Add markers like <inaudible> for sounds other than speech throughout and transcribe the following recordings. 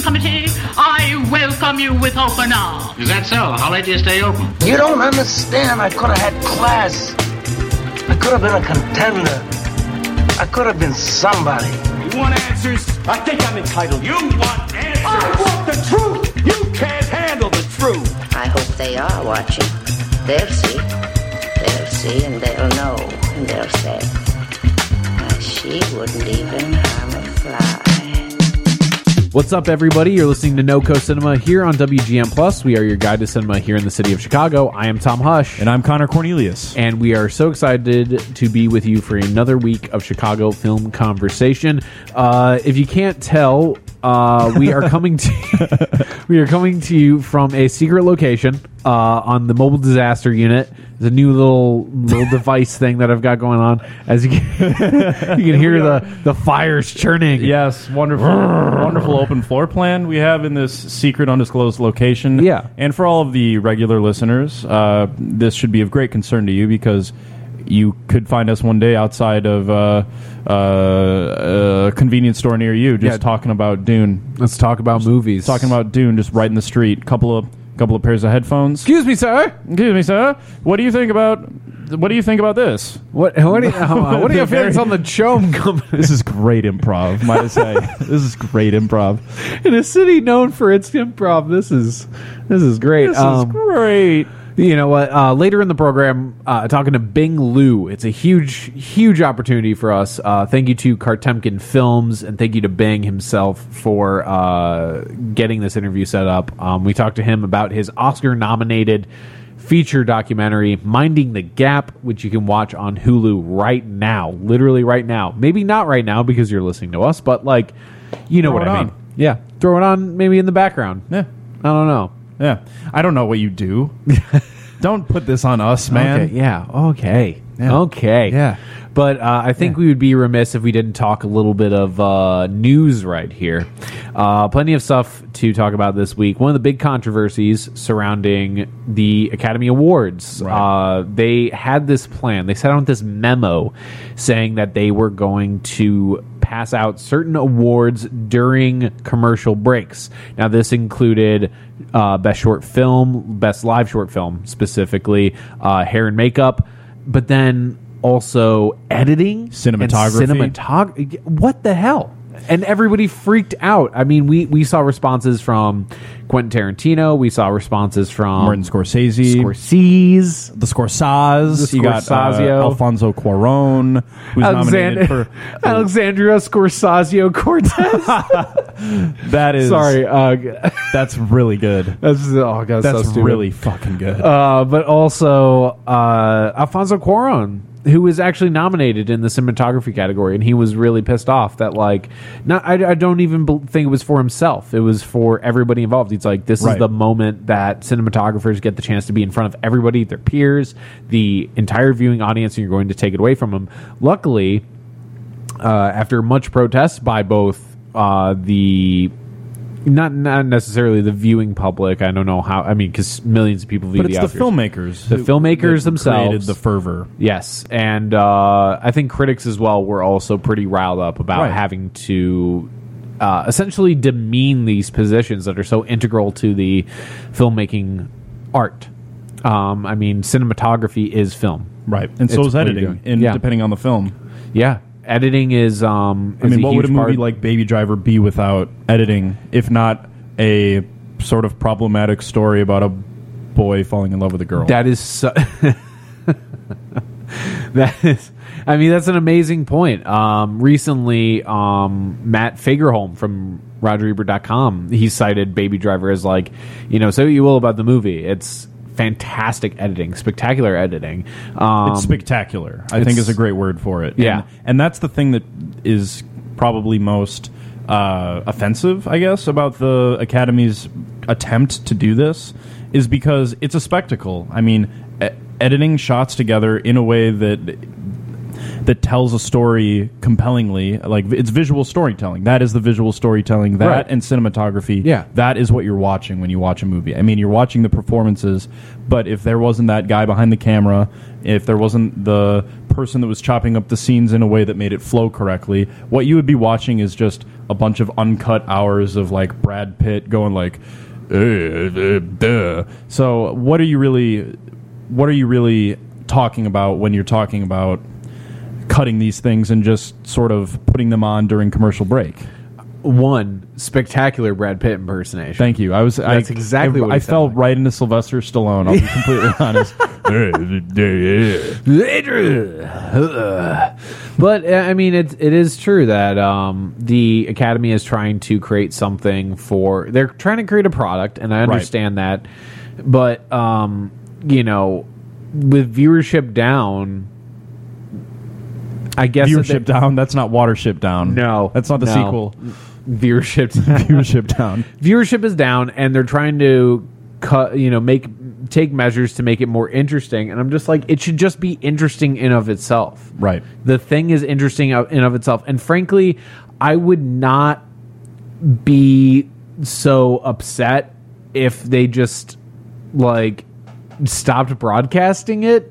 Education Committee, I welcome you with open arms. Is that so? How late do you stay open? You don't understand. I could have had class. I could have been a contender. I could have been somebody. You want answers? I think I'm entitled. You want answers? I want the truth. You can't handle the truth. I hope they are watching. They'll see. They'll see and they'll know and they'll say, "Ah, she wouldn't even harm a fly. What's up, everybody? You're listening to NoCo Cinema here on WGN Plus. We are your guide to cinema here in the city of Chicago. I am Tom Hush, And I'm Connor Cornelius. and we are so excited to be with you for another week of Chicago film conversation. Uh, if you can't tell, uh, we are coming to <laughs> we are coming to you from a secret location uh, on the mobile disaster unit. It's a new little little <laughs> device thing that I've got going on. As you can, <laughs> you can hear the the fires churning. Yes, wonderful, wonderful open floor plan we have in this secret, undisclosed location. Yeah. and for all of the regular listeners, uh, this should be of great concern to you because you could find us one day outside of uh, uh, a convenience store near you, just Yeah. talking about Dune, Let's talk about movies. talking about Dune, just right in the street. Couple of couple of pairs of headphones. Excuse me, sir. Excuse me, sir. What do you think about? What do you think about this? What what are, you, <laughs> uh, what are your feelings on the Chome <laughs> company? This is great improv, might I say. <laughs> this is great improv. in a city known for its improv. This is this is great. This Um, is great. You know what? Uh, later in the program, uh, talking to Bing Liu. It's a huge, huge opportunity for us. Uh, thank you to Kartemquin Films and thank you to Bing himself for uh, getting this interview set up. Um, we talked to him about his Oscar-nominated feature documentary, "Minding the Gap," which you can watch on Hulu right now, literally right now. Maybe not right now because you're listening to us, but like, you know Throw what I on. mean? Yeah, throw it on maybe in the background. Yeah. I don't know. Yeah. I don't know what you do. <laughs> don't put this on us, man. Okay, yeah. Okay. Yeah. Okay. Yeah. But uh, I think we would be remiss if we didn't talk a little bit of uh, news right here. Uh, plenty of stuff to talk about this week. One of the big controversies surrounding the Academy Awards. Right. Uh, they had this plan. They sent out this memo saying that they were going to pass out certain awards during commercial breaks. Now, this included uh, best short film, best live short film, specifically uh, hair and makeup, but then also editing, Cinematography. cinematography. What the hell? And everybody freaked out. I mean, we we saw responses from Quentin Tarantino. We saw responses from Martin Scorsese. Scorsese. the Scorsese. The You got uh, Scorsazio. Alfonso Cuaron, who's Alexander, nominated for. <laughs> Alexandria Scorsazio Cortez. <laughs> That is Sorry, uh, <laughs> That's really good. that's oh god, That's so really fucking good. Uh, but also uh, Alfonso Cuarón, who was actually nominated in the cinematography category, and he was really pissed off that like, not I, I don't even think it was for himself; it was for everybody involved. He's like, this is Right. the moment that cinematographers get the chance to be in front of everybody, their peers, the entire viewing audience, and you're going to take it away from them. Luckily, uh, after much protest by both uh, the not not necessarily the viewing public. I don't know how. I mean, because millions of people view but it's the the Oscars. filmmakers. The filmmakers that themselves. created the fervor. Yes, and uh, I think critics as well were also pretty riled up about Right. having to uh, essentially demean these positions that are so integral to the filmmaking art. Um, I mean, cinematography is film, Right. And so It's is what you're editing, doing. and Yeah. depending on the film. Yeah, editing is. Um, I is mean, a what would a huge movie part- like Baby Driver be without editing, if not a sort of problematic story about a boy falling in love with a girl? That is so. <laughs> that is. I mean, that's an amazing point. Um, recently, um, Matt Fagerholm from RogerEbert.com, he cited Baby Driver as like, you know, say what you will about the movie. It's fantastic editing, spectacular editing. Um, it's spectacular. I think is a great word for it. Yeah. and, and that's the thing that is probably most uh, offensive, I guess, about the Academy's attempt to do this is because it's a spectacle. I mean, e- editing shots together in a way that that tells a story compellingly like it's visual storytelling that is the visual storytelling that Right. and cinematography Yeah. that is what you're watching when you watch a movie i mean you're watching the performances but if there wasn't that guy behind the camera if there wasn't the person that was chopping up the scenes in a way that made it flow correctly what you would be watching is just a bunch of uncut hours of like Brad Pitt going like, "Uh, uh, duh." So what are you really, what are you really talking about when you're talking about cutting these things and just sort of putting them on during commercial break? One spectacular Brad Pitt impersonation. Thank you. I was. That's I, exactly I, what I sounded fell like. right into Sylvester Stallone. I'll be completely <laughs> honest. but uh, I mean, it it is true that um, the Academy is trying to create something for. They're trying to create a product, and I understand that. But um, you know, with viewership down, I guess that Viewership they- down. That's not Watership down. No, that's not the no. sequel. Viewership <laughs> Viewership down. viewership is down and they're trying to cut you know make take measures to make it more interesting and i'm just like it should just be interesting in of itself Right. the thing is interesting in of itself and frankly i would not be so upset if they just like stopped broadcasting it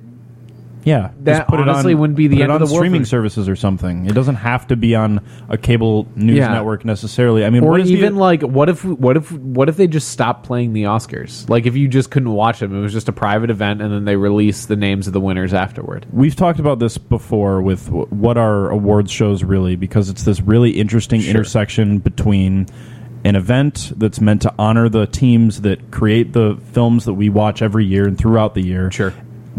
Yeah, That just honestly wouldn't be the put end it of on the world streaming services or something. It doesn't have to be on a cable news Yeah. network necessarily. I mean, or what is even the, like what if what if what if they just stopped playing the oscars like if you just couldn't watch them it was just a private event and then they release the names of the winners afterward We've talked about this before with w- what are awards shows really because it's this really interesting intersection between an event that's meant to honor the teams that create the films that we watch every year and throughout the year. Sure.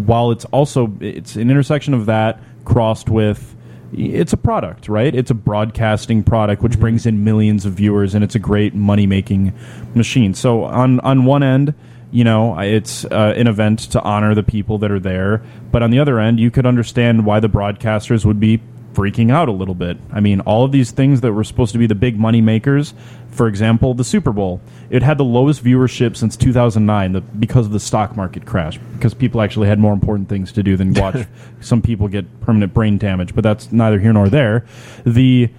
While it's also it's an intersection of that crossed with it's a product, right? It's a broadcasting product which brings in millions of viewers and it's a great money-making machine. So on on one end, you know, it's uh, an event to honor the people that are there, but on the other end, you could understand why the broadcasters would be freaking out a little bit. I mean, all of these things that were supposed to be the big money makers, for example, the Super Bowl, it had the lowest viewership since 2009 the, because of the stock market crash, because people actually had more important things to do than watch <laughs> some people get permanent brain damage, but that's neither here nor there. The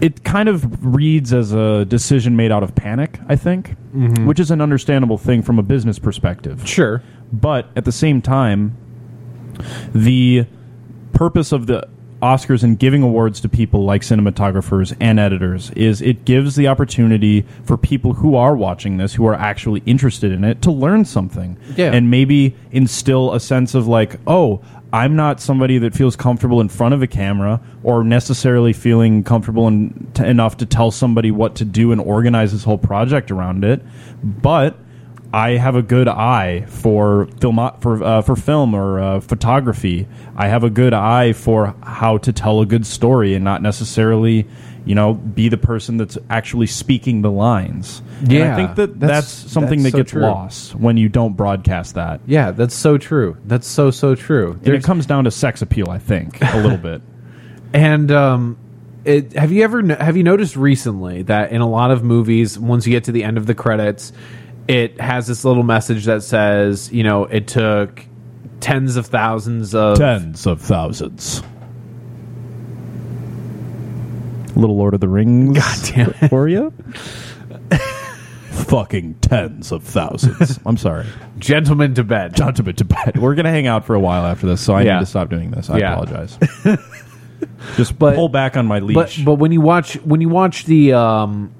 it kind of reads as a decision made out of panic, I think, mm-hmm. which is an understandable thing from a business perspective. sure But at the same time, the purpose of the Oscars and giving awards to people like cinematographers and editors is it gives the opportunity for people who are watching this, who are actually interested in it, to learn something. Yeah. And maybe instill a sense of like, oh, I'm not somebody that feels comfortable in front of a camera or necessarily feeling comfortable in, t- enough to tell somebody what to do and organize this whole project around it. But I have a good eye for film for uh, for film or uh, photography. I have a good eye for how to tell a good story and not necessarily, you know, be the person that's actually speaking the lines. and Yeah, I think that that's- that's, something that's that so gets true. lost when you don't broadcast that. yeah that's so true that's so so true And it comes down to sex appeal, I think, a little <laughs> bit. And um, it, have you ever have you noticed recently that in a lot of movies, once you get to the end of the credits, it has this little message that says, you know, it took tens of thousands of Tens of thousands. Little Lord of the Rings <laughs> God damn it. for you? Fucking tens of thousands. <laughs> I'm sorry. gentlemen to bed. Gentlemen to bed. We're going to hang out for a while after this, so I Yeah. need to stop doing this. I Yeah. apologize. <laughs> Just But- pull back on my but leash. but when you watch when you watch the um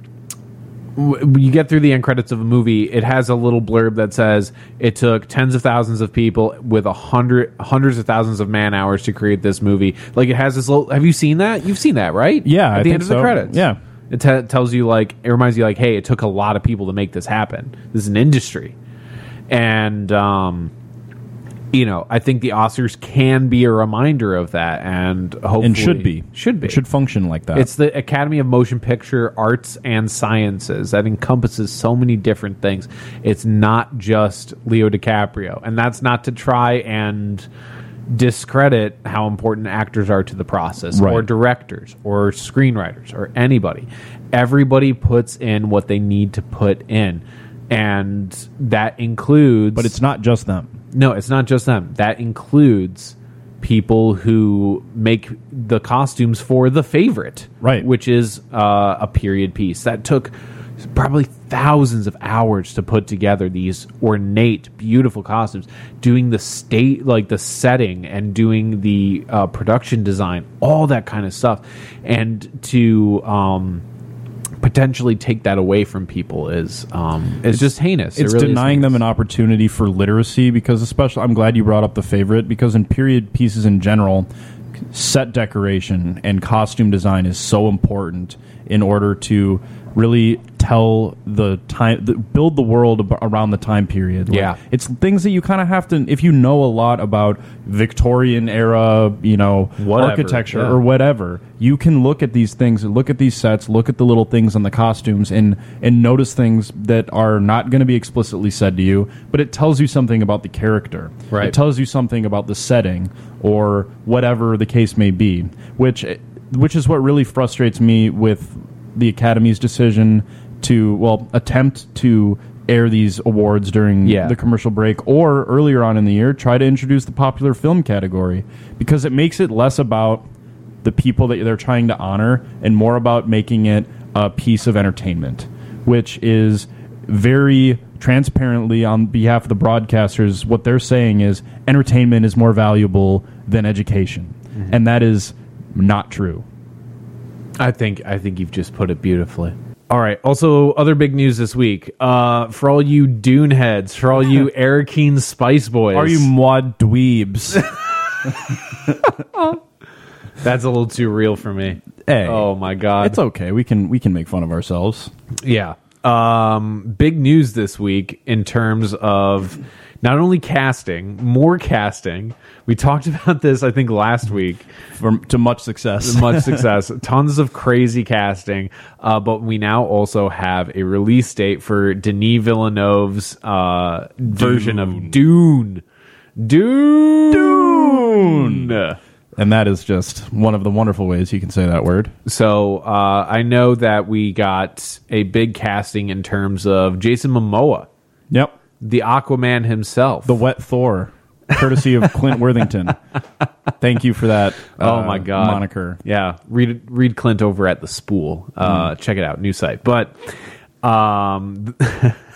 when you get through the end credits of a movie it has a little blurb that says it took tens of thousands of people with a hundred hundreds of thousands of man hours to create this movie. Like it has this little have you seen that? You've seen that right? Yeah, at I the think end of the so. credits. Yeah. it te- tells you like it reminds you like hey it took a lot of people to make this happen. This is an industry. And um you know, I think the Oscars can be a reminder of that, and hopefully and should be. should be It should function like that. it's the Academy of Motion Picture Arts and Sciences that encompasses so many different things. It's not just Leo DiCaprio, and that's not to try and discredit how important actors are to the process, or directors, or screenwriters, or anybody. Everybody puts in what they need to put in, and that includes. but it's not just them. No, it's not just them. That includes people who make the costumes for the favorite, Right. Which is uh, a period piece that took probably thousands of hours to put together these ornate, beautiful costumes, doing the state, like the setting and doing the uh, production design, all that kind of stuff. And to, um, potentially take that away from people is um is just heinous. It it's really is denying them an opportunity for literacy because especially i'm glad you brought up the favorite because in period pieces in general set decoration and costume design is so important in order to really tell the time the, build the world ab- around the time period Like, Yeah. it's things that you kind of have to if you know a lot about victorian era you know Whatever, architecture yeah. or whatever you can look at these things look at these sets look at the little things on the costumes and and notice things that are not going to be explicitly said to you but it tells you something about the character Right. it tells you something about the setting or whatever the case may be which which is what really frustrates me with the academy's decision to well attempt to air these awards during Yeah. the commercial break or earlier on in the year try to introduce the popular film category. Because it makes it less about the people that they're trying to honor and more about making it a piece of entertainment which is very transparently on behalf of the broadcasters what they're saying is entertainment is more valuable than education. Mm-hmm. And that is not true I think I think you've just put it beautifully. All right. Also, other big news this week. Uh, for all you Dune heads, for all you <laughs> Arrakeen Spice Boys, are you mod dweebs <laughs> That's a little too real for me. Hey. Oh my god. it's okay we can we can make fun of ourselves Yeah. Um, big news this week in terms of not only casting, more casting. We talked <laughs> about this, I think, last week. for, to much success Much success, <laughs> tons of crazy casting. Uh, but we now also have a release date for Denis Villeneuve's uh, version of Dune. Dune. Dune. and that is just one of the wonderful ways you can say that word So uh, I know that we got a big casting in terms of Jason Momoa. yep the Aquaman himself. the wet thor courtesy of clint worthington thank you for that <laughs> oh uh, my god moniker Yeah, read read Clint over at the Spool. Uh, Check it out, new site. But um, <laughs>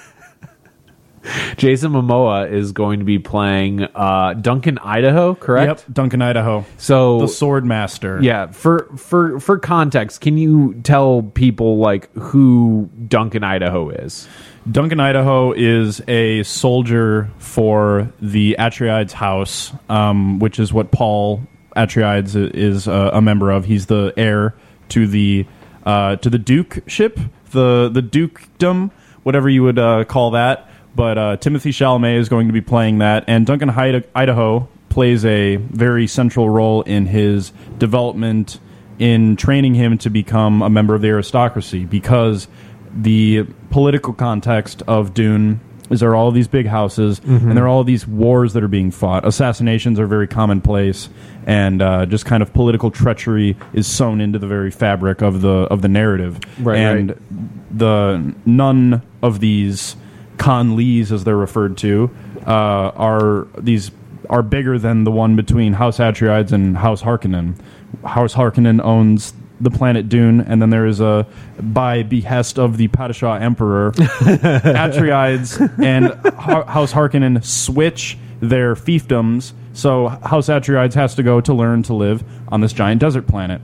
<laughs> Jason Momoa is going to be playing uh, Duncan Idaho, correct? Yep, Duncan, Idaho. So the Sword Master. yeah, for for for context, can you tell people like who Duncan Idaho is? Duncan, Idaho is a soldier for the Atreides house, um, which is what Paul Atreides is uh, a member of. He's the heir to the uh, to the Duke ship, the the Dukedom, whatever you would uh, call that. But uh, Timothée Chalamet is going to be playing that, and Duncan Ida- Idaho plays a very central role in his development in training him to become a member of the aristocracy because the political context of Dune is there are all these big houses and there are all these wars that are being fought. Assassinations are very commonplace, and uh, just kind of political treachery is sewn into the very fabric of the of the narrative. Right, and right. the none of these kanlys, as they're referred to, uh, are these are bigger than the one between House Atreides and House Harkonnen. House Harkonnen owns the planet Dune, and then there is a by behest of the Padishah Emperor, <laughs> Atreides and Ha- House Harkonnen switch their fiefdoms. So House Atreides has to go to learn to live on this giant desert planet,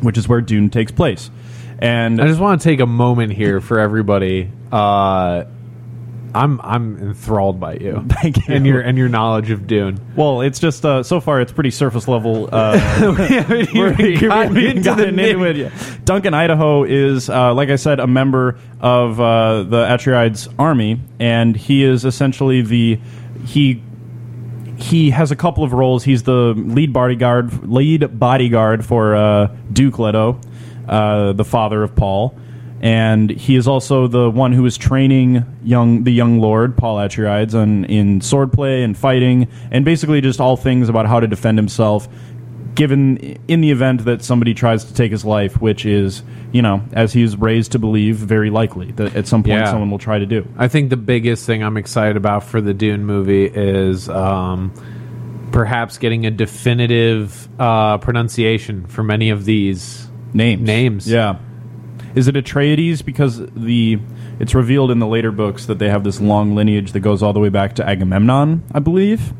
which is where Dune takes place. And I just want to take a moment here for everybody. Uh, I'm I'm enthralled by you. <laughs> Thank you. And your and your knowledge of Dune. Well, it's just uh, so far it's pretty surface level. Uh, <laughs> <laughs> We're gotten gotten into the into it. yeah. Duncan Idaho is, uh, like I said, a member of uh, the Atreides army, and he is essentially the he he has a couple of roles. He's the lead bodyguard, lead bodyguard for uh, Duke Leto, uh, the father of Paul, and he is also the one who is training young the young lord Paul Atreides on, in swordplay and fighting, and basically just all things about how to defend himself. Given in the event that somebody tries to take his life, which is, you know, as he's raised to believe, very likely that at some point Yeah. someone will try to do. I think the biggest thing I'm excited about for the Dune movie is um, perhaps getting a definitive uh, pronunciation for many of these Names, Names. yeah. Is it Atreides because the it's revealed in the later books that they have this long lineage that goes all the way back to Agamemnon, I believe,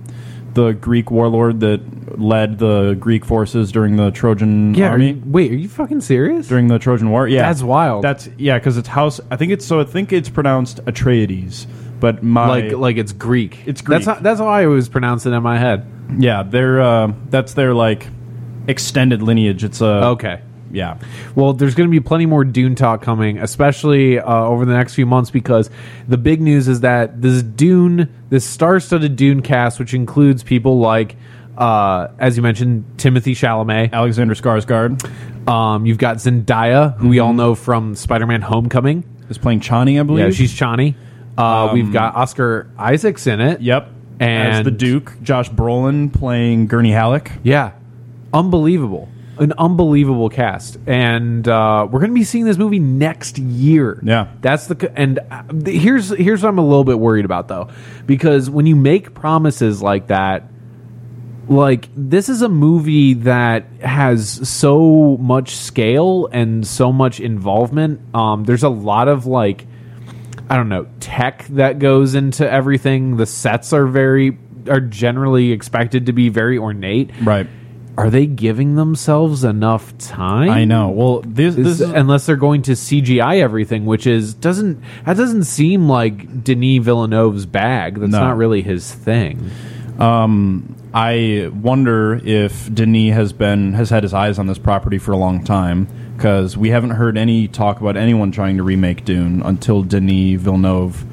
the Greek warlord that led the Greek forces during the Trojan Yeah. Are army. you, wait, are you fucking serious? during the Trojan War. Yeah, That's wild. That's yeah, because it's house. I think it's so. I think it's pronounced Atreides, but my like like it's Greek. It's That's Greek. how, that's how I always pronounce it in my head. yeah, they're uh, that's their like extended lineage. It's a Okay. Yeah, Well, there's going to be plenty more Dune talk coming, especially uh, over the next few months, because the big news is that this Dune, this star-studded Dune cast, which includes people like, uh, as you mentioned, Timothée Chalamet. Alexander Skarsgård Um, you've got Zendaya, who we all know from Spider-Man: Homecoming. is playing Chani, I believe. Yeah, she's Chani. Uh, we've got Oscar Isaacs in it. yep, And- as the Duke. Josh Brolin playing Gurney Halleck. Yeah, unbelievable, an unbelievable cast, and uh, we're going to be seeing this movie next year. Yeah. that's the and uh, here's here's what I'm a little bit worried about though, because when you make promises like that. Like this is a movie that has so much scale and so much involvement. Um, there's a lot of like I don't know tech that goes into everything. The sets are very are generally expected to be very ornate. Right. Are they giving themselves enough time? I know. Well, this this is unless they're going to CGI everything, which is doesn't that doesn't seem like Denis Villeneuve's bag. That's No. not really his thing. Um, I wonder if Denis has been has had his eyes on this property for a long time because we haven't heard any talk about anyone trying to remake Dune until Denis Villeneuve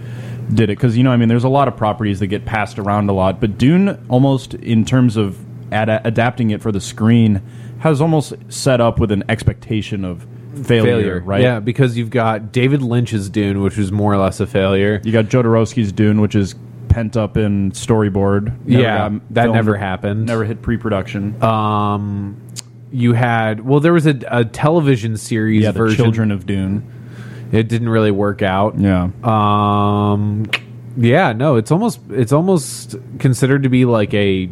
did it. Because you know, I mean, there's a lot of properties that get passed around a lot, but Dune, almost in terms of ad- adapting it for the screen, has almost set up with an expectation of failure, right? Yeah, because you've got David Lynch's Dune, which was more or less a failure. You got Jodorowsky's Dune, which is pent up in storyboard. Never Yeah, got that filmed- never happened. Never hit pre-production. Um, you had well, there was a, a television series yeah, the version. Children of Dune. It didn't really work out. Yeah. Um, yeah, no, it's almost it's almost considered to be like a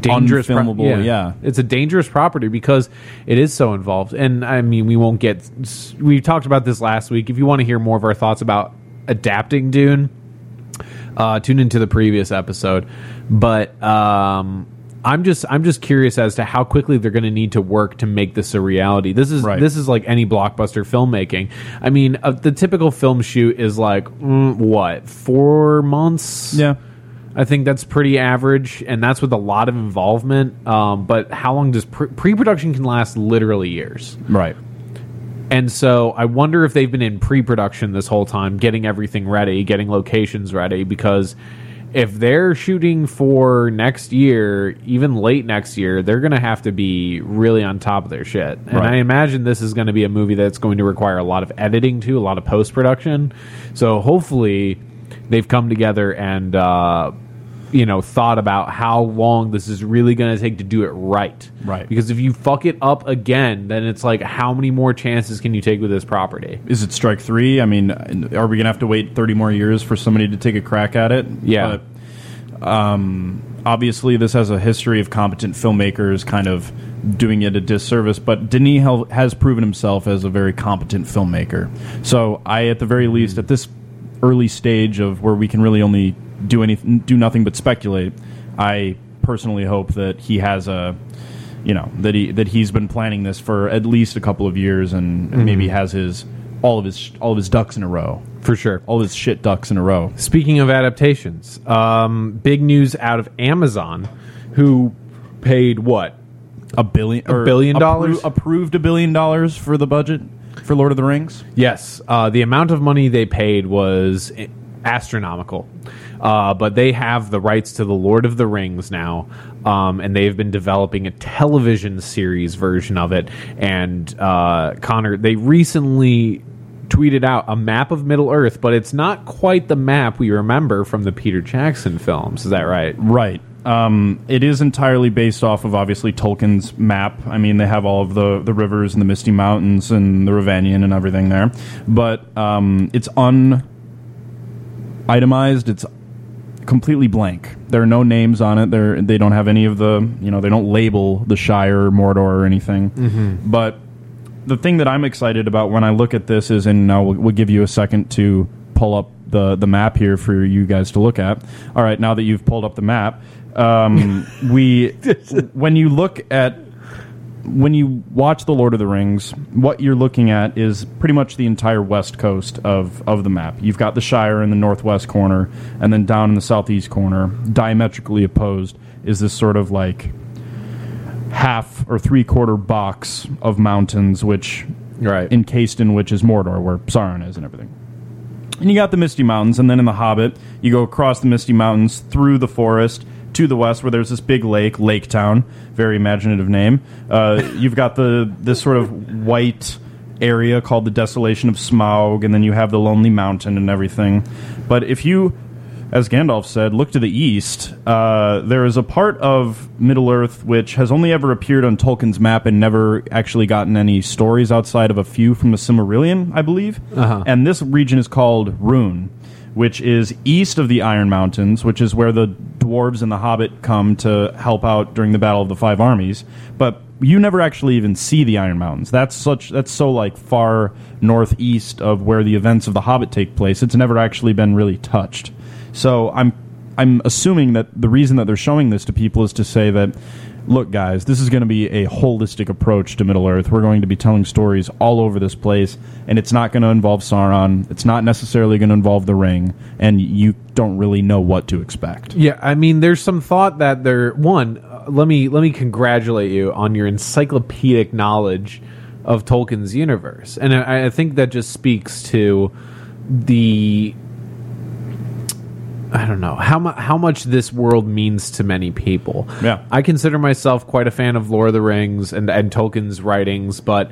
dangerous pro- Unfilmable, yeah. it's a dangerous property because it is so involved. And I mean, we won't get. We talked about this last week. If you want to hear more of our thoughts about adapting Dune, uh, tune into the previous episode. But um, I'm just I'm just curious as to how quickly they're going to need to work to make this a reality. This is Right. this is like any blockbuster filmmaking. I mean, uh, the typical film shoot is like mm, what four months. Yeah. I think that's pretty average, and that's with a lot of involvement. Um, but how long does pre- pre-production can last? Literally years. Right. And so I wonder if they've been in pre-production this whole time, getting everything ready, getting locations ready. Because if they're shooting for next year, even late next year, they're going to have to be really on top of their shit. And Right. I imagine this is going to be a movie that's going to require a lot of editing too, a lot of post-production. So hopefully they've come together and uh, you know thought about how long this is really going to take to do it right. Right. Because if you fuck it up again, then it's like how many more chances can you take with this property? Is it strike three? I mean, are we gonna have to wait thirty more years for somebody to take a crack at it? Yeah. But, um, obviously, this has a history of competent filmmakers kind of doing it a disservice. But Denis has proven himself as a very competent filmmaker. So I, at the very least, at this early stage of where we can really only do anything, do nothing but speculate, I personally hope that he has a you know that he that he's been planning this for at least a couple of years and maybe has his all of his all of his ducks in a row, For sure. all his shit ducks in a row. Speaking of adaptations, um, big news out of Amazon, who paid what? A billion, A billion appro- dollars? approved a billion dollars for the budget for Lord of the Rings. Yes, uh, the amount of money they paid was astronomical. Uh, but they have the rights to the Lord of the Rings now, um, and they've been developing a television series version of it. And uh, Connor, they recently tweeted out a map of Middle Earth, but it's not quite the map we remember from the Peter Jackson films. Is that right? Right. Um, it is entirely based off of obviously Tolkien's map. I mean, they have all of the, the rivers and the Misty Mountains and the Rhovanion and everything there, but um, it's un itemized. It's completely blank. There are no names on it. There they don't have any of the you know they don't label the Shire, Mordor, or anything. But the thing that I'm excited about when I look at this is, and now we'll, we'll give you a second to pull up the the map here for you guys to look at. All right, now that you've pulled up the map, um, <laughs> we when you look at when you watch The Lord of the Rings, what you're looking at is pretty much the entire west coast of, of the map. You've got the Shire in the northwest corner, and then down in the southeast corner, diametrically opposed, is this sort of like half or three quarter box of mountains, which Right. encased in which is Mordor, where Sauron is and everything. And you got the Misty Mountains, and then in The Hobbit, you go across the Misty Mountains through the forest to the west, where there's this big lake, Lake Town, very imaginative name. Uh, <laughs> you've got the this sort of white area called the Desolation of Smaug, and then you have the Lonely Mountain and everything. But if you as Gandalf said, look to the east. Uh, there is a part of Middle Earth which has only ever appeared on Tolkien's map and never actually gotten any stories outside of a few from the Silmarillion, I believe. Uh-huh. And this region is called Rhûn, which is east of the Iron Mountains, which is where the dwarves and the Hobbit come to help out during the Battle of the Five Armies. But you never actually even see the Iron Mountains. That's such that's so like far northeast of where the events of the Hobbit take place. It's never actually been really touched. So I'm I'm assuming that the reason that they're showing this to people is to say that look guys, this is going to be a holistic approach to Middle Earth. We're going to be telling stories all over this place and it's not going to involve Sauron. It's not necessarily going to involve the ring and you don't really know what to expect. Yeah, I mean, there's some thought that there. One, uh, let me let me congratulate you on your encyclopedic knowledge of Tolkien's universe, and I, I think that just speaks to the. I don't know how mu- how much this world means to many people. Yeah. I consider myself quite a fan of Lord of the Rings and and Tolkien's writings, but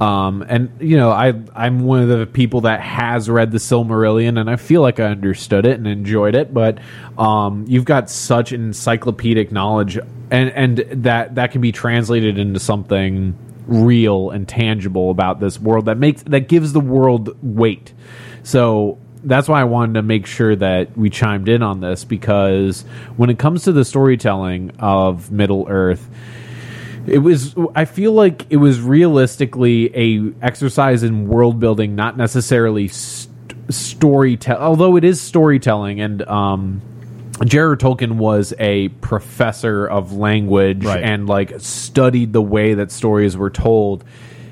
um and you know I I'm one of the people that has read the Silmarillion and I feel like I understood it and enjoyed it, but um you've got such encyclopedic knowledge and and that that can be translated into something real and tangible about this world that makes that gives the world weight. So that's why I wanted to make sure that we chimed in on this because when it comes to the storytelling of Middle Earth, it was I feel like it was realistically a exercise in world building, not necessarily st- storytelling. Although it is storytelling, and um, J.R.R. Tolkien was a professor of language Right. and like studied the way that stories were told.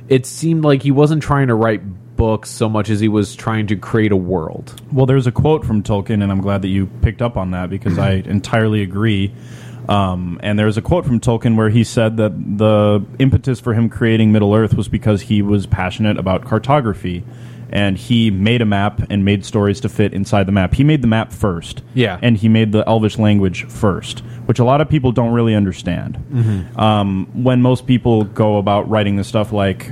It seemed like he wasn't trying to write books so much as he was trying to create a world. Well, there's a quote from Tolkien, and I'm glad that you picked up on that because I entirely agree. Um, and there's a quote from Tolkien where he said that the impetus for him creating Middle Earth was because he was passionate about cartography. And he made a map and made stories to fit inside the map. He made the map first. Yeah. And he made the Elvish language first, which a lot of people don't really understand. Um, when most people go about writing this stuff like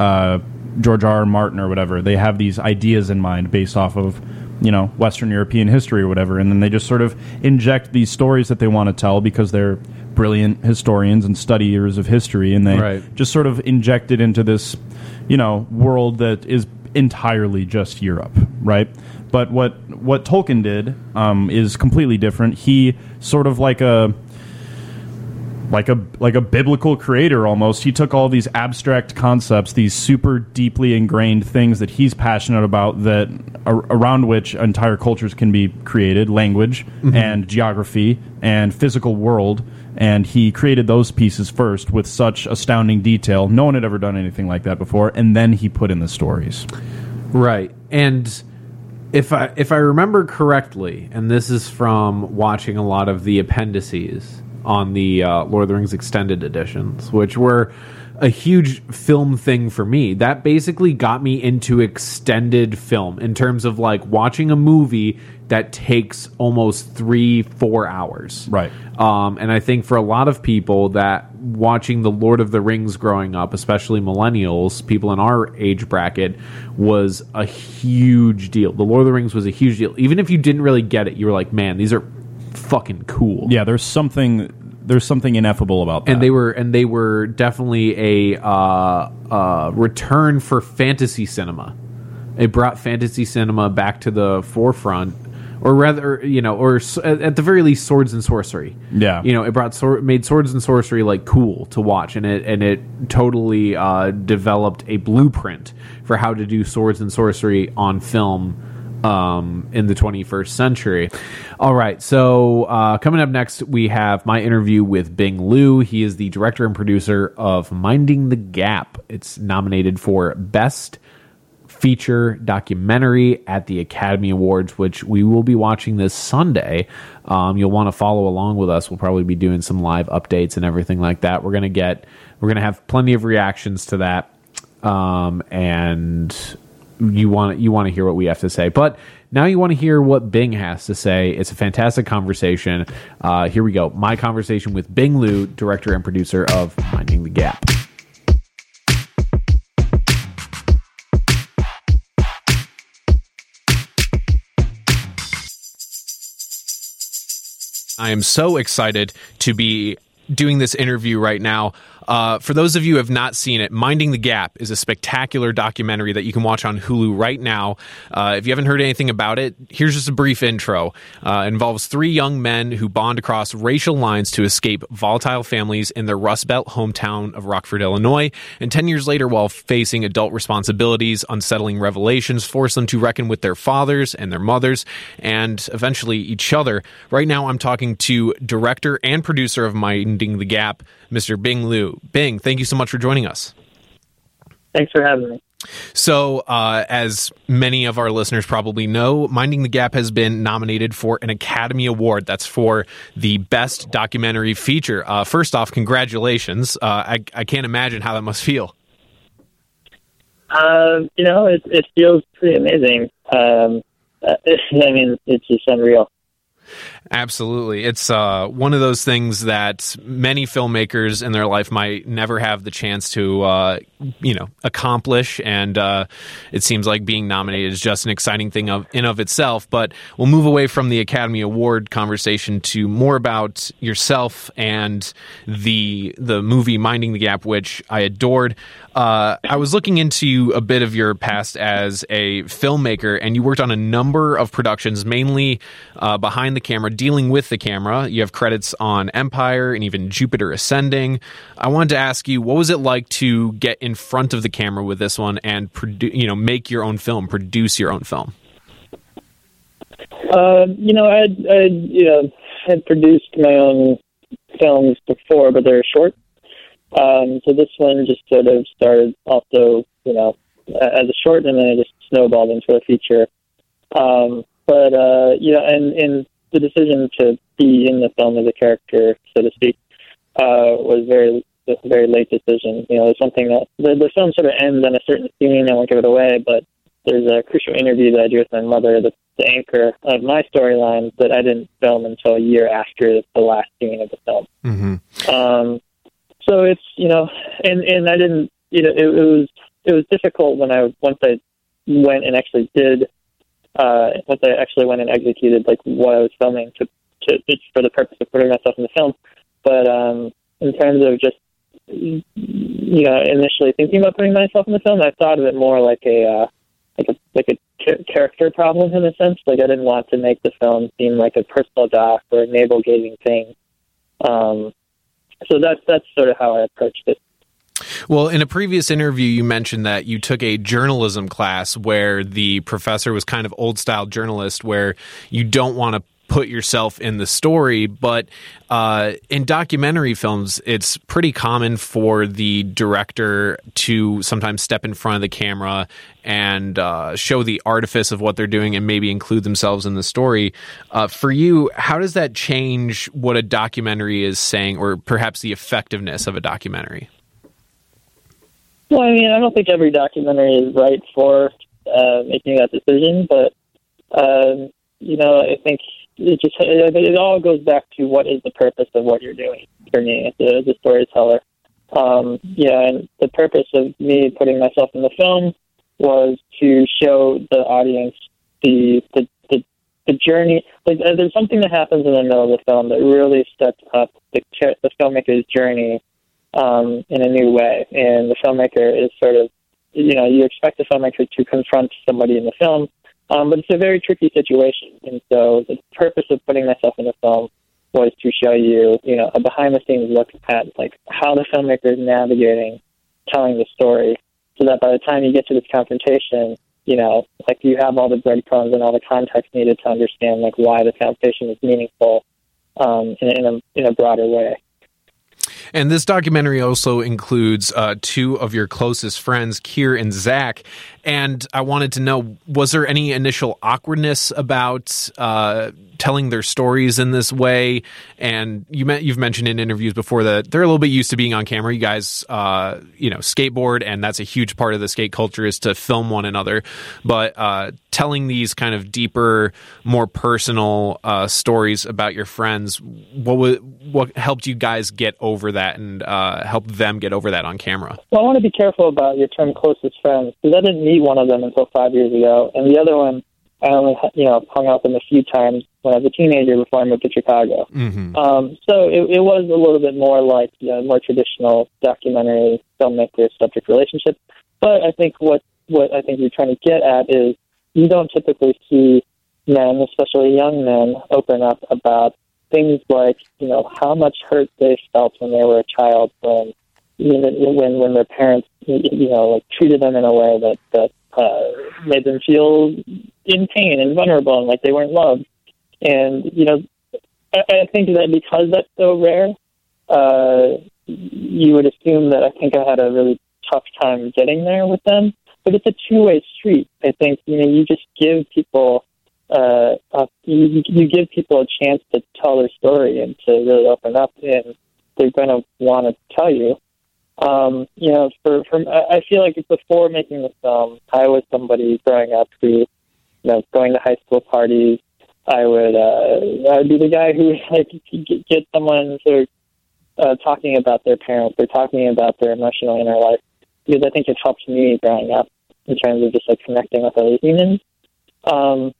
uh, George R. R. Martin or whatever, they have these ideas in mind based off of you know Western European history or whatever, and then they just sort of inject these stories that they want to tell because they're brilliant historians and studiers of history, and they Right. just sort of inject it into this you know world that is entirely just Europe, right? But what what Tolkien did um, is completely different. He sort of like a like a like a biblical creator almost. He took all these abstract concepts, these super deeply ingrained things that he's passionate about that ar- around which entire cultures can be created, language mm-hmm. and geography and physical world, and he created those pieces first with such astounding detail. No one had ever done anything like that before, and then he put in the stories. Right. And if I if I remember correctly, and this is from watching a lot of the appendices on the uh, Lord of the Rings extended editions, which were a huge film thing for me. That basically got me into extended film in terms of like watching a movie that takes almost three, four hours. Right. Um, and I think for a lot of people that watching the Lord of the Rings growing up, especially millennials, people in our age bracket, was a huge deal. The Lord of the Rings was a huge deal. Even if you didn't really get it, you were like, man, these are fucking cool. Yeah, there's something there's something ineffable about that. And they were and they were definitely a uh, uh, return for fantasy cinema. It brought fantasy cinema back to the forefront or rather, you know, or at the very least, swords and sorcery. Yeah. you know, it brought sword, made swords and sorcery like cool to watch, and it and it totally uh, developed a blueprint for how to do swords and sorcery on film um, in the 21st century. All right, so uh, coming up next, we have my interview with Bing Liu. He is the director and producer of Minding the Gap. It's nominated for Best Feature Documentary at the Academy Awards, which we will be watching this Sunday. Um, you'll want to follow along with us. We'll probably be doing some live updates and everything like that. We're gonna get, we're gonna have plenty of reactions to that, um, and you want you want to hear what we have to say. But now you want to hear what Bing has to say. It's a fantastic conversation. Uh, here we go. My conversation with Bing Liu, director and producer of Minding the Gap. I am so excited to be doing this interview right now. Uh, for those of you who have not seen it, Minding the Gap is a spectacular documentary that you can watch on Hulu right now. Uh, if you haven't heard anything about it, here's just a brief intro. Uh, involves three young men who bond across racial lines to escape volatile families in their Rust Belt hometown of Rockford, Illinois. And 10 years later, while facing adult responsibilities, unsettling revelations force them to reckon with their fathers and their mothers and eventually each other. Right now, I'm talking to director and producer of Minding the Gap, Mr. Bing Liu. Bing, thank you so much for joining us. Thanks for having me. So, uh, as many of our listeners probably know, Minding the Gap has been nominated for an Academy Award. That's for the best documentary feature. Uh, first off, congratulations. Uh, I, I can't imagine how that must feel. Uh, you know, it, it feels pretty amazing. Um, <laughs> I mean, it's just unreal. Absolutely. It's uh, one of those things that many filmmakers in their life might never have the chance to, uh, you know, accomplish. And uh, it seems like being nominated is just an exciting thing of, in of itself. But we'll move away from the Academy Award conversation to more about yourself and the the movie Minding the Gap, which I adored. Uh, I was looking into a bit of your past as a filmmaker, and you worked on a number of productions, mainly uh, behind the camera, dealing with the camera. You have credits on Empire and even Jupiter Ascending. I wanted to ask you, what was it like to get in front of the camera with this one and produ- you know make your own film, produce your own film? Uh, you know, I, I, you know, had produced my own films before, but they were short. Um, so this one just sort of started also, you know, as a short, and then it just snowballed into a feature. Um, but uh, you know, and and the decision to be in the film as a character, so to speak, uh, was very a very late decision. You know, it's something that the, the film sort of ends on a certain scene. I won't give it away, but there's a crucial interview that I do with my mother that's the anchor of my storyline that I didn't film until a year after the last scene of the film. Mm-hmm. Um, so it's you know, and and I didn't you know it, it was it was difficult when I once I went and actually did uh, once I actually went and executed like what I was filming to to for the purpose of putting myself in the film. But um, in terms of just you know initially thinking about putting myself in the film, I thought of it more like a uh, like a like a cha- character problem in a sense. Like I didn't want to make the film seem like a personal doc or a navel gazing thing. Um, so that's that's sort of how I approached it. Well, in a previous interview, you mentioned that you took a journalism class where the professor was kind of old style journalist, where you don't want to put yourself in the story. But uh, in documentary films, it's pretty common for the director to sometimes step in front of the camera and uh, show the artifice of what they're doing and maybe include themselves in the story. Uh, for you, how does that change what a documentary is saying, or perhaps the effectiveness of a documentary? Well, I mean, I don't think every documentary is right for uh, making that decision, but um, you know, I think it just it, it all goes back to what is the purpose of what you're doing for me as a, as a storyteller. Um, yeah, and the purpose of me putting myself in the film was to show the audience the the the, the journey. Like, uh, there's something that happens in the middle of the film that really sets up the the filmmaker's journey um, in a new way. And the filmmaker is sort of, you know, you expect the filmmaker to confront somebody in the film Um, but it's a very tricky situation, and so the purpose of putting myself in the film was to show you, you know, a behind the scenes look at like how the filmmaker is navigating telling the story, so that by the time you get to this confrontation, you know, like you have all the breadcrumbs and all the context needed to understand like why the confrontation is meaningful um, in, in a in a broader way. And this documentary also includes uh, two of your closest friends, Keire and Zack. And I wanted to know was there any initial awkwardness about uh, telling their stories in this way? And you met, you've mentioned in interviews before that they're a little bit used to being on camera. You guys, uh, you know, skateboard, and that's a huge part of the skate culture is to film one another. But uh, telling these kind of deeper, more personal uh, stories about your friends, what was, what helped you guys get over that and uh, help them get over that on camera? Well, I want to be careful about your term closest friends because I didn't meet one of them until five years ago, and the other one I only you know hung out with them a few times when I was a teenager before I moved to Chicago. Mm-hmm. Um, so it, it was a little bit more like you know, more traditional documentary filmmaker subject relationship. But I think what what I think you're trying to get at is you don't typically see men, especially young men, open up about things like you know how much hurt they felt when they were a child when when when their parents you know like treated them in a way that that uh, made them feel in pain and vulnerable and like they weren't loved. And you know, I, I think that because that's so rare, uh, you would assume that I think I had a really tough time getting there with them. But it's a two-way street. I think you know you just give people uh, uh, you, you give people a chance to tell their story and to really open up, and they're going to want to tell you. Um, you know, for, for I feel like before making the film, I was somebody growing up who, you know, going to high school parties. I would uh, I would be the guy who <laughs> like get someone sort of uh, talking about their parents or talking about their emotional inner life because I think it helped me growing up in terms of just like connecting with other humans. Um,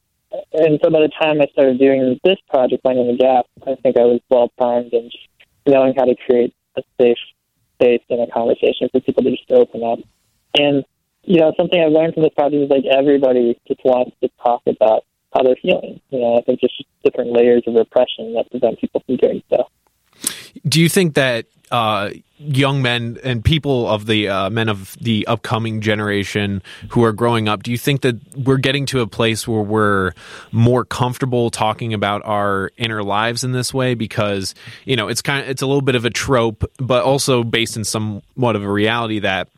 and so by the time I started doing this project, Minding the Gap, I think I was well primed and knowing how to create a safe space and a conversation for people to just open up. And, you know, something I've learned from this project is like everybody just wants to talk about how they're feeling. You know, I think just different layers of repression that prevent people from doing so. Do you think that uh, young men and people of the uh, men of the upcoming generation who are growing up, do you think that we're getting to a place where we're more comfortable talking about our inner lives in this way? Because you know, it's kind of it's a little bit of a trope, but also based in somewhat of a reality that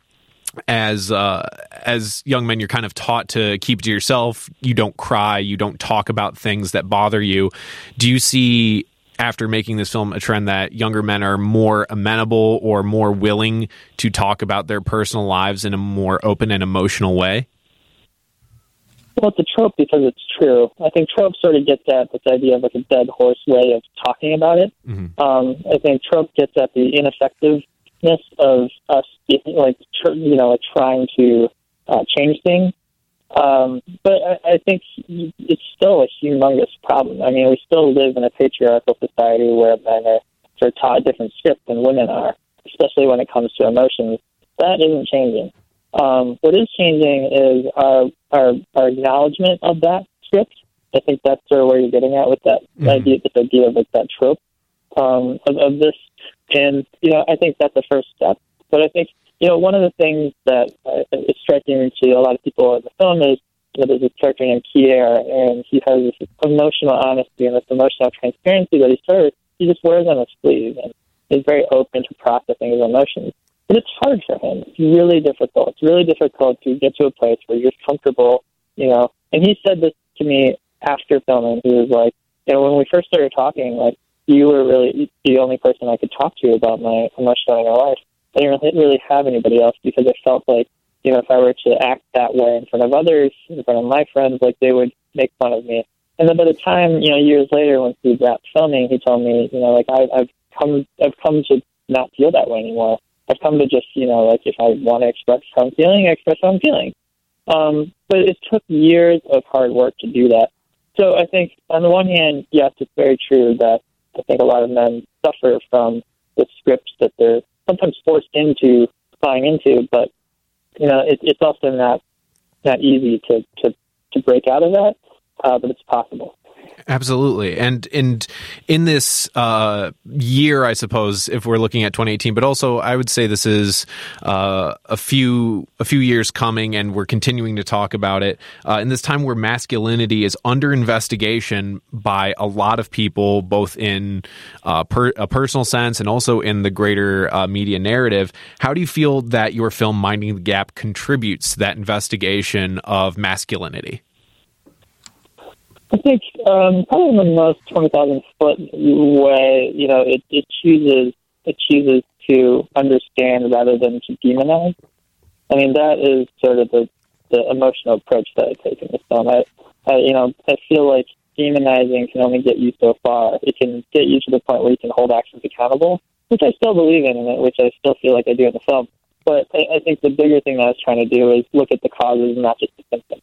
as uh, as young men, you're kind of taught to keep to yourself. You don't cry. You don't talk about things that bother you. Do you see after making this film a trend that younger men are more amenable or more willing to talk about their personal lives in a more open and emotional way? Well, it's a trope because it's true. I think trope sort of gets at this idea of like a dead horse way of talking about it. Mm-hmm. Um, I think trope gets at the ineffectiveness of us, like tr- you know, like trying to uh, change things. Um, but I, I think it's still a humongous problem. I mean, we still live in a patriarchal society where men are sort of taught a different script than women are, especially when it comes to emotions. That isn't changing. Um, what is changing is our, our our acknowledgement of that script. I think that's sort of where you're getting at with that Mhm. idea, this idea of like that trope um, of, of this. And you know, I think that's the first step. But I think you know, one of the things that uh, is striking to a lot of people in the film is you know, there's this character named Keire, and he has this emotional honesty and this emotional transparency that he sort of he just wears on his sleeve, and is very open to processing his emotions. But it's hard for him. It's really difficult. It's really difficult to get to a place where you're comfortable, you know. And he said this to me after filming. He was like, you know, when we first started talking, like you were really the only person I could talk to about my emotional life. I didn't really- have anybody else because I felt like, you know, if I were to act that way in front of others, in front of my friends, like they would make fun of me. And then by the time, you know, years later, once we wrapped filming, he told me, you know, like I, I've come, I've come to not feel that way anymore. I've come to just, you know, like if I want to express how I'm feeling, I express how I'm feeling. Um, but it took years of hard work to do that. So I think on the one hand, yes, it's very true that I think a lot of men suffer from the scripts that they're sometimes forced into buying into, but you know, it, it's often not not easy to to to break out of that, uh, but it's possible. Absolutely, and and in this uh, year, I suppose, if we're looking at 2018, but also I would say this is uh, a few a few years coming, and we're continuing to talk about it uh, in this time where masculinity is under investigation by a lot of people, both in uh, per, a personal sense and also in the greater uh, media narrative. How do you feel that your film "Minding the Gap" contributes to that investigation of masculinity? I think um, probably the most twenty thousand foot way, you know, it, it chooses it chooses to understand rather than to demonize. I mean, that is sort of the the emotional approach that I take in this film. I, I you know, I feel like demonizing can only get you so far. It can get you to the point where you can hold actions accountable, which I still believe in, and which I still feel like I do in the film. But I, I think the bigger thing that I was trying to do is look at the causes, not just the symptoms.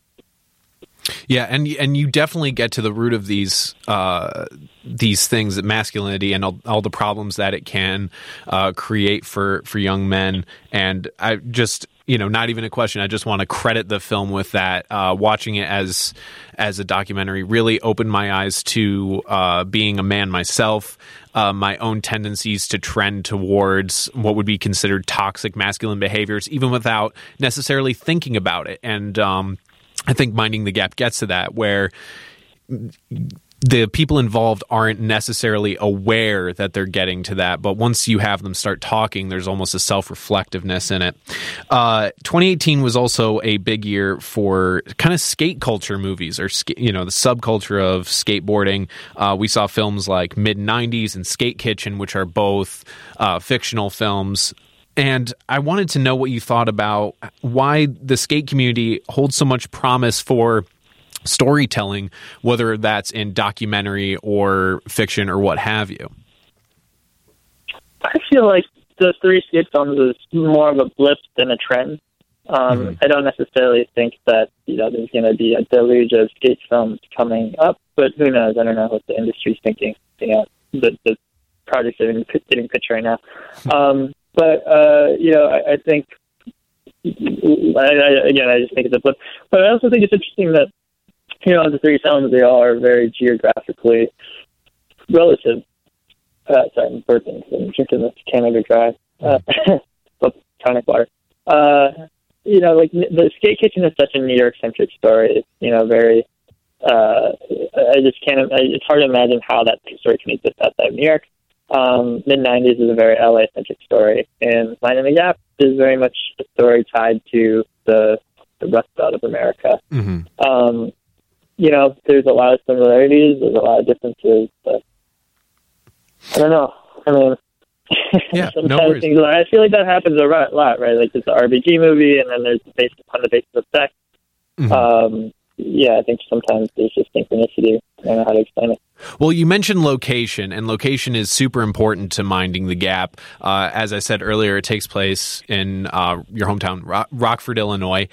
Yeah, and and you definitely get to the root of these uh, these things, that masculinity and all, all, the problems that it can uh, create for for young men. And I just you know not even a question. I just want to credit the film with that. Uh, watching it as as a documentary really opened my eyes to uh, being a man myself. Uh, my own tendencies to trend towards what would be considered toxic masculine behaviors, even without necessarily thinking about it. And um, I think Minding the Gap gets to that where the people involved aren't necessarily aware that they're getting to that, but once you have them start talking, there's almost a self reflectiveness in it. Uh, 2018 was also a big year for kind of skate culture movies, or you know the subculture of skateboarding. Uh, we saw films like Mid 90s and Skate Kitchen, which are both uh, fictional films and I wanted to know what you thought about why the skate community holds so much promise for storytelling, whether that's in documentary or fiction or what have you. I feel like the three skate films is more of a blip than a trend. Um, mm-hmm. I don't necessarily think that you know there's going to be a deluge of skate films coming up, but who knows? I don't know what the industry's thinking. You know, the the projects are getting pitched right now. Um, but uh, you know, I, I think I, I, again, I just think it's a flip. But I also think it's interesting that you know the three sounds they all are very geographically relative. Uh, sorry, I'm burping. I'm drinking this Canada Dry, uh, <laughs> tonic water. Uh, you know, like the Skate Kitchen is such a New York centric story. You know very. Uh, I just can't. It's hard to imagine how that story can exist outside of New York um, mid 90s is a very LA centric story, and Minding the Gap is very much a story tied to the, the Rust Belt of America. Mm-hmm. Um, you know, there's a lot of similarities, there's a lot of differences, but I don't know. I mean, <laughs> yeah, sometimes no things, I feel like that happens a lot, right? Like it's an RBG movie, and then there's based upon the basis of sex. Mm-hmm. Um, yeah, I think sometimes there's just synchronicity. I don't know how to. Well, you mentioned location, and location is super important to minding the gap. Uh, as I said earlier, it takes place in uh, your hometown, Rockford, Illinois.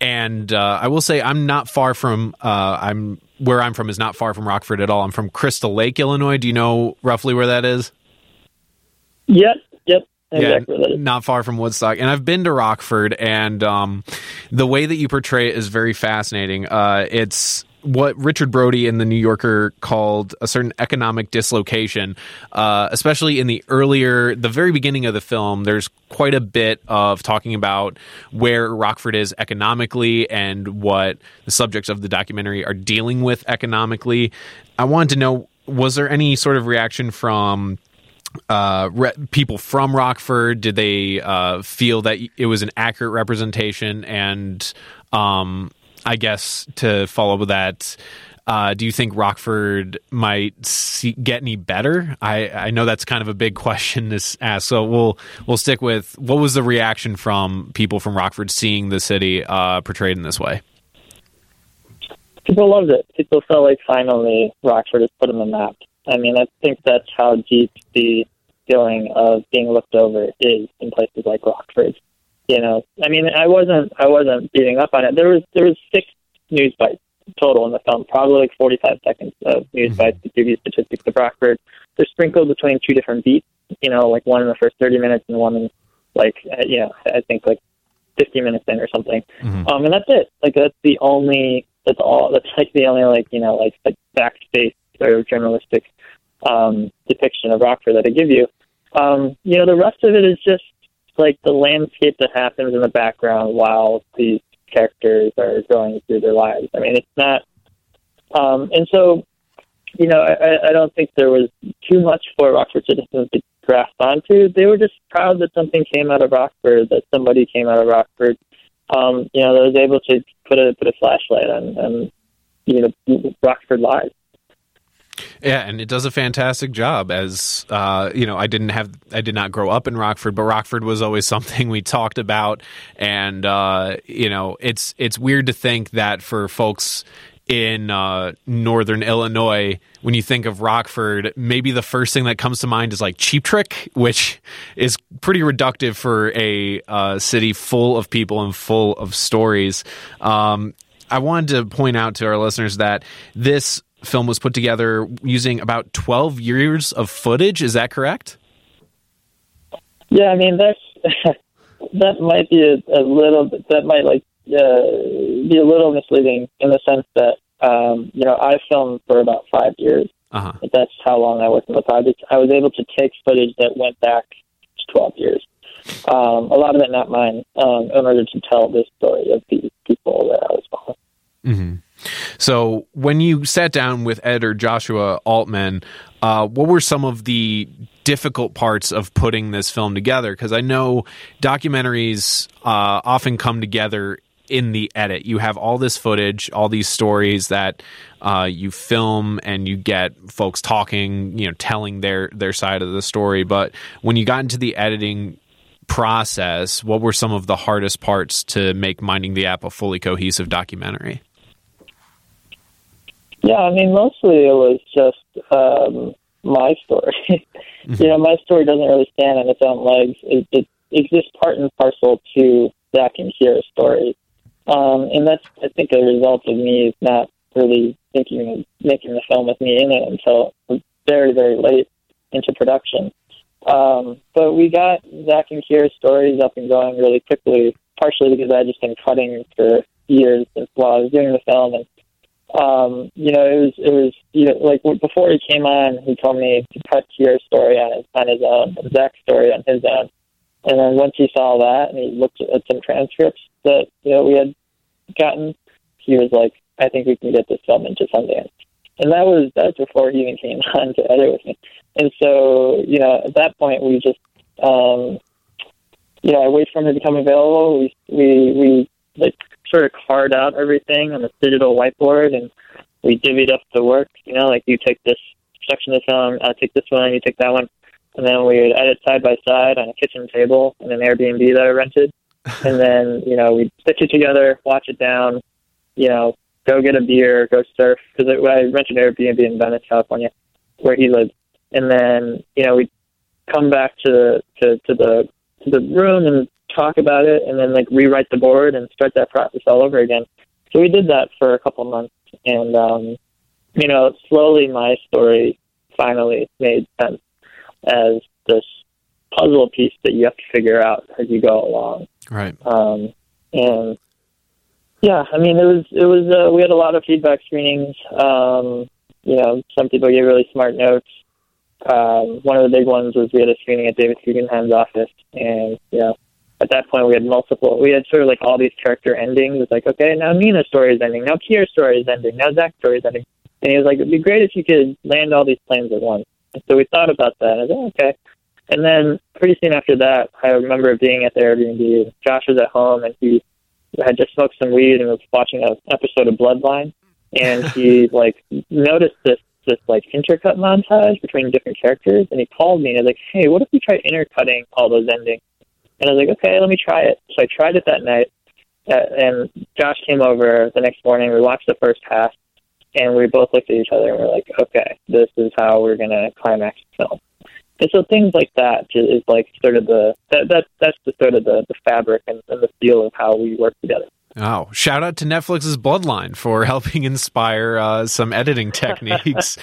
And uh, I will say, I'm not far from. Uh, I'm where I'm from is not far from Rockford at all. I'm from Crystal Lake, Illinois. Do you know roughly where that is? Yep, yep. Yeah, not far from Woodstock. And I've been to Rockford, and um, the way that you portray it is very fascinating. Uh, it's what Richard Brody in the New Yorker called a certain economic dislocation, uh, especially in the earlier, the very beginning of the film. There's quite a bit of talking about where Rockford is economically and what the subjects of the documentary are dealing with economically. I wanted to know was there any sort of reaction from uh, re- people from Rockford? Did they uh, feel that it was an accurate representation? And um, I guess to follow with that, uh, do you think Rockford might see, get any better? I, I know that's kind of a big <laughs> question to ask, so we'll we'll stick with what was the reaction from people from Rockford seeing the city uh, portrayed in this way? People loved it. People felt like finally Rockford has put on the map. I mean, I think that's how deep the feeling of being looked over is in places like Rockford. You know, I mean, I wasn't I wasn't beating up on it. There was there was six news bites total in the film, probably like 45 seconds of news mm-hmm. bites to give you statistics of Rockford. They're sprinkled between two different beats. You know, like one in the first 30 minutes and one in like uh, you know I think like 50 minutes in or something. Mm-hmm. Um, and that's it. Like that's the only That's all. That's like the only like you know like like fact-based or journalistic um, depiction of Rockford that I give you. Um, you know, the rest of it is just like the landscape that happens in the background while these characters are going through their lives. I mean, it's not. Um, and so, you know, I, I don't think there was too much for Rockford citizens to grasp onto. They were just proud that something came out of Rockford, that somebody came out of Rockford. Um, you know, that was able to put a put a flashlight on, on you know Rockford lives. Yeah, and it does a fantastic job. As uh, you know, I didn't have, I did not grow up in Rockford, but Rockford was always <laughs> something we talked about, and uh, you know, it's it's weird to think that for folks in uh, northern Illinois, when you think of Rockford, maybe the first thing that comes to mind is like Cheap Trick, which is pretty reductive for a uh, city full of people and full of stories. Um, I wanted to point out to our listeners that this film was put together using about 12 years of footage. Is that correct? Yeah, I mean that's <laughs> that might be a, a little that might like uh, be a little misleading in the sense that um, you know I filmed for about five years. Uh-huh. That's how long I worked on the project. I was able to take footage that went back to 12 years. Um, a lot of it not mine, um, in order to tell this story of these people that I was. Mm-hmm. So, when you sat down with editor Joshua Altman, uh, what were some of the difficult parts of putting this film together? Because I know documentaries uh, often come together in the edit. You have all this footage, all these stories that uh, you film, and you get folks talking, you know, telling their their side of the story. But when you got into the editing process, what were some of the hardest parts to make Minding the Gap a fully cohesive documentary? Yeah, I mean, mostly it was just um, my story. <laughs> you know, my story doesn't really stand on its own legs. It, it exists part and parcel to Zack and Keire's story. Um, and that's, I think, a result of me not really thinking of making the film with me in it until very, very late into production. Um, but we got Zack and Keire's stories up and going really quickly, partially because I had just been cutting for years while I was doing the film. And, um, you know, it was, it was, you know, like before he came on, he told me to cut your story on his, on his own, Zack's story on his own. And then once he saw that and he looked at some transcripts that, you know, we had gotten, he was like, I think we can get this film into Sundance. And that was, that was before he even came <laughs> on to edit with me. And so, you know, at that point, we just, um, you know, I wait for him to become available. We, we, we like sort of carved out everything on a digital whiteboard and we divvied up the work, you know, like you take this section of the film, I take this one, you take that one. And then we would edit side by side on a kitchen table in an Airbnb that I rented. <laughs> and then, you know, we'd stitch it together, watch it down, you know, go get a beer, go surf. Because I rented Airbnb in Venice, California, where he lived and then you know we'd come back to the to, to the to the room and talk about it and then like rewrite the board and start that process all over again. So we did that for a couple months and um you know slowly my story finally made sense as this puzzle piece that you have to figure out as you go along. Right. Um and yeah i mean it was it was uh, we had a lot of feedback screenings. Um you know some people gave really smart notes. Um, one of the big ones was we had a screening at Davis Guggenheim's office, and you know, at that point we had multiple. We had sort of like all these character endings. It's like, okay, now Nina's story is ending, now Keire's story is ending, now Zack's story is ending, and he was like, it'd be great if you could land all these planes at once. And so we thought about that. And I was like, okay. And then pretty soon after that, I remember being at the Airbnb. Josh was at home, and he had just smoked some weed and was watching an episode of Bloodline, and <laughs> he like noticed this this like intercut montage between different characters, and he called me and I was like, "Hey, what if we try intercutting all those endings?" And I was like, "Okay, let me try it." So I tried it that night, uh, and Josh came over the next morning. We watched the first half, and we both looked at each other and we are like, "Okay, this is how we're gonna climax the film." And so things like that is like sort of the that, that that's the sort of the, the fabric and, and the feel of how we work together. Oh, shout out to Netflix's Bloodline for <laughs> helping inspire uh, some editing <laughs> techniques.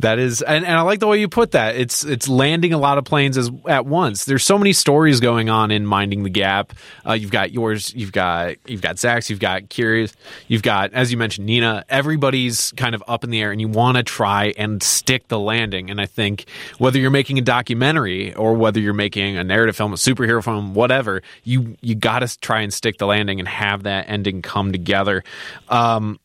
That is, and, and I like the way you put that. It's it's landing a lot of planes as at once. There's so many stories going on in Minding the Gap. Uh, you've got yours, you've got you've got Zack's, you've got Keire's, you've got as you mentioned Nina. Everybody's kind of up in the air, and you want to try and stick the landing. And I think whether you're making a documentary or whether you're making a narrative film, a superhero film, whatever, you you got to try and stick the landing and have that ending come together. Um,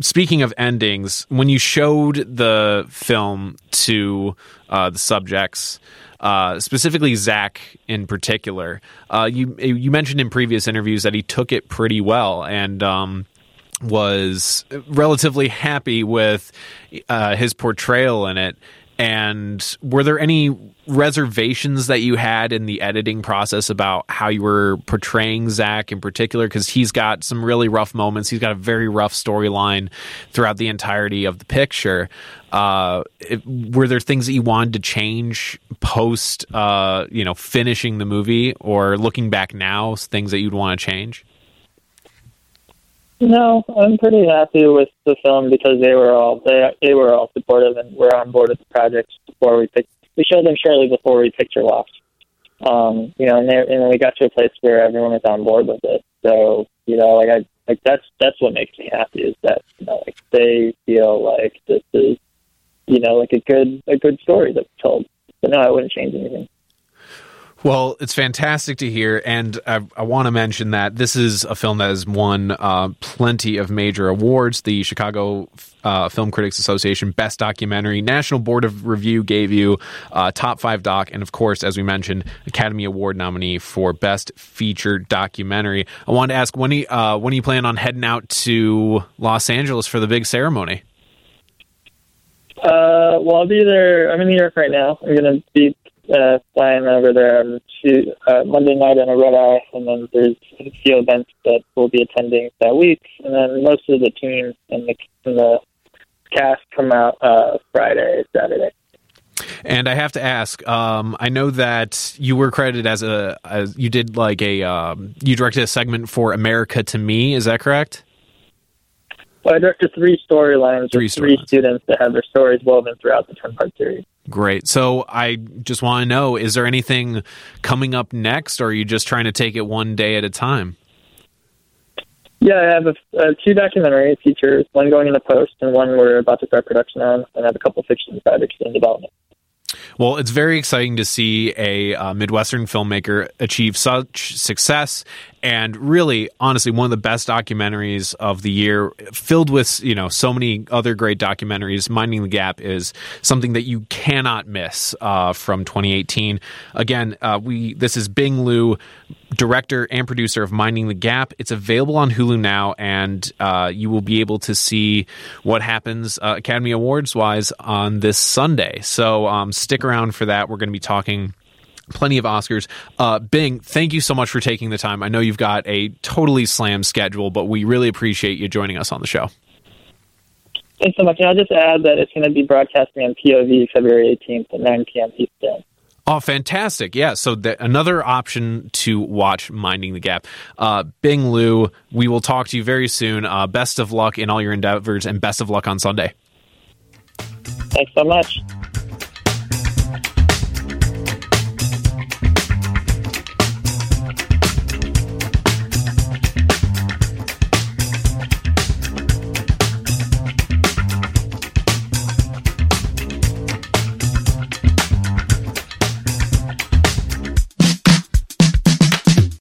speaking of endings, when you showed the film to uh, the subjects, uh, specifically Zack in particular, uh, you you mentioned in previous interviews that he took it pretty well and. Um, was relatively happy with uh, his portrayal in it. And were there any reservations that you had in the editing process about how you were portraying Zack in particular? Because he's got some really rough moments. He's got a very rough storyline throughout the entirety of the picture. Uh, it, were there things that you wanted to change post, uh, you know, finishing the movie, or looking back now, things that you'd want to change? No, I'm pretty happy with the film because they were all they they were all supportive and were on board with the project before we picked. We showed them shortly before we picture locked. Um, you know, and, they, and then we got to a place where everyone was on board with it. So you know, like I like that's that's what makes me happy is that you know like they feel like this is you know like a good a good story that's told. But no, I wouldn't change anything. Well, it's fantastic to hear, and I, I want to mention that this is a film that has won uh, plenty of major awards. The Chicago uh, Film Critics Association Best Documentary, National Board of Review gave you uh, top five doc, and of course, as we mentioned, Academy Award nominee for Best Feature Documentary. I wanted to ask when you uh, when you plan on heading out to Los Angeles for the big ceremony? Uh, well, I'll be there. I'm in New York right now. I'm to be uh, flying over there to uh, Monday night on a red eye, and then there's a few events that we'll be attending that week, and then most of the team and the, and the cast come out uh, Friday, Saturday. And I have to ask, um, I know that you were credited as a, as you did like a, um, you directed a segment for America to Me. Is that correct? Well, I directed three storylines Three three storylines. students that have their stories woven throughout the 10 part series. Great. So I just want to know, is there anything coming up next, or are you just trying to take it one day at a time? Yeah, I have a, uh, two documentary features, one going into post and one we're about to start production on, and I have a couple fiction projects in development. Well, it's very exciting to see a uh, Midwestern filmmaker achieve such success and really, honestly, one of the best documentaries of the year, filled with, you know, so many other great documentaries. Minding the Gap is something that you cannot miss uh, from 2018. Again, uh, we this is Bing Liu, director and producer of Minding the Gap. It's available on Hulu now, and uh, you will be able to see what happens uh, Academy Awards wise on this Sunday. So um, stick around for that. We're going to be talking plenty of Oscars. Uh, Bing, thank you so much for taking the time. I know you've got a totally slammed schedule, but we really appreciate you joining us on the show. Thanks so much. And I'll just add that it's going to be broadcasting on POV February 18th at 9 p.m. Eastern. Oh, fantastic. Yeah. So the, another option to watch Minding the Gap. Uh, Bing Liu, we will talk to you very soon. Uh, best of luck in all your endeavors and best of luck on Sunday. Thanks so much.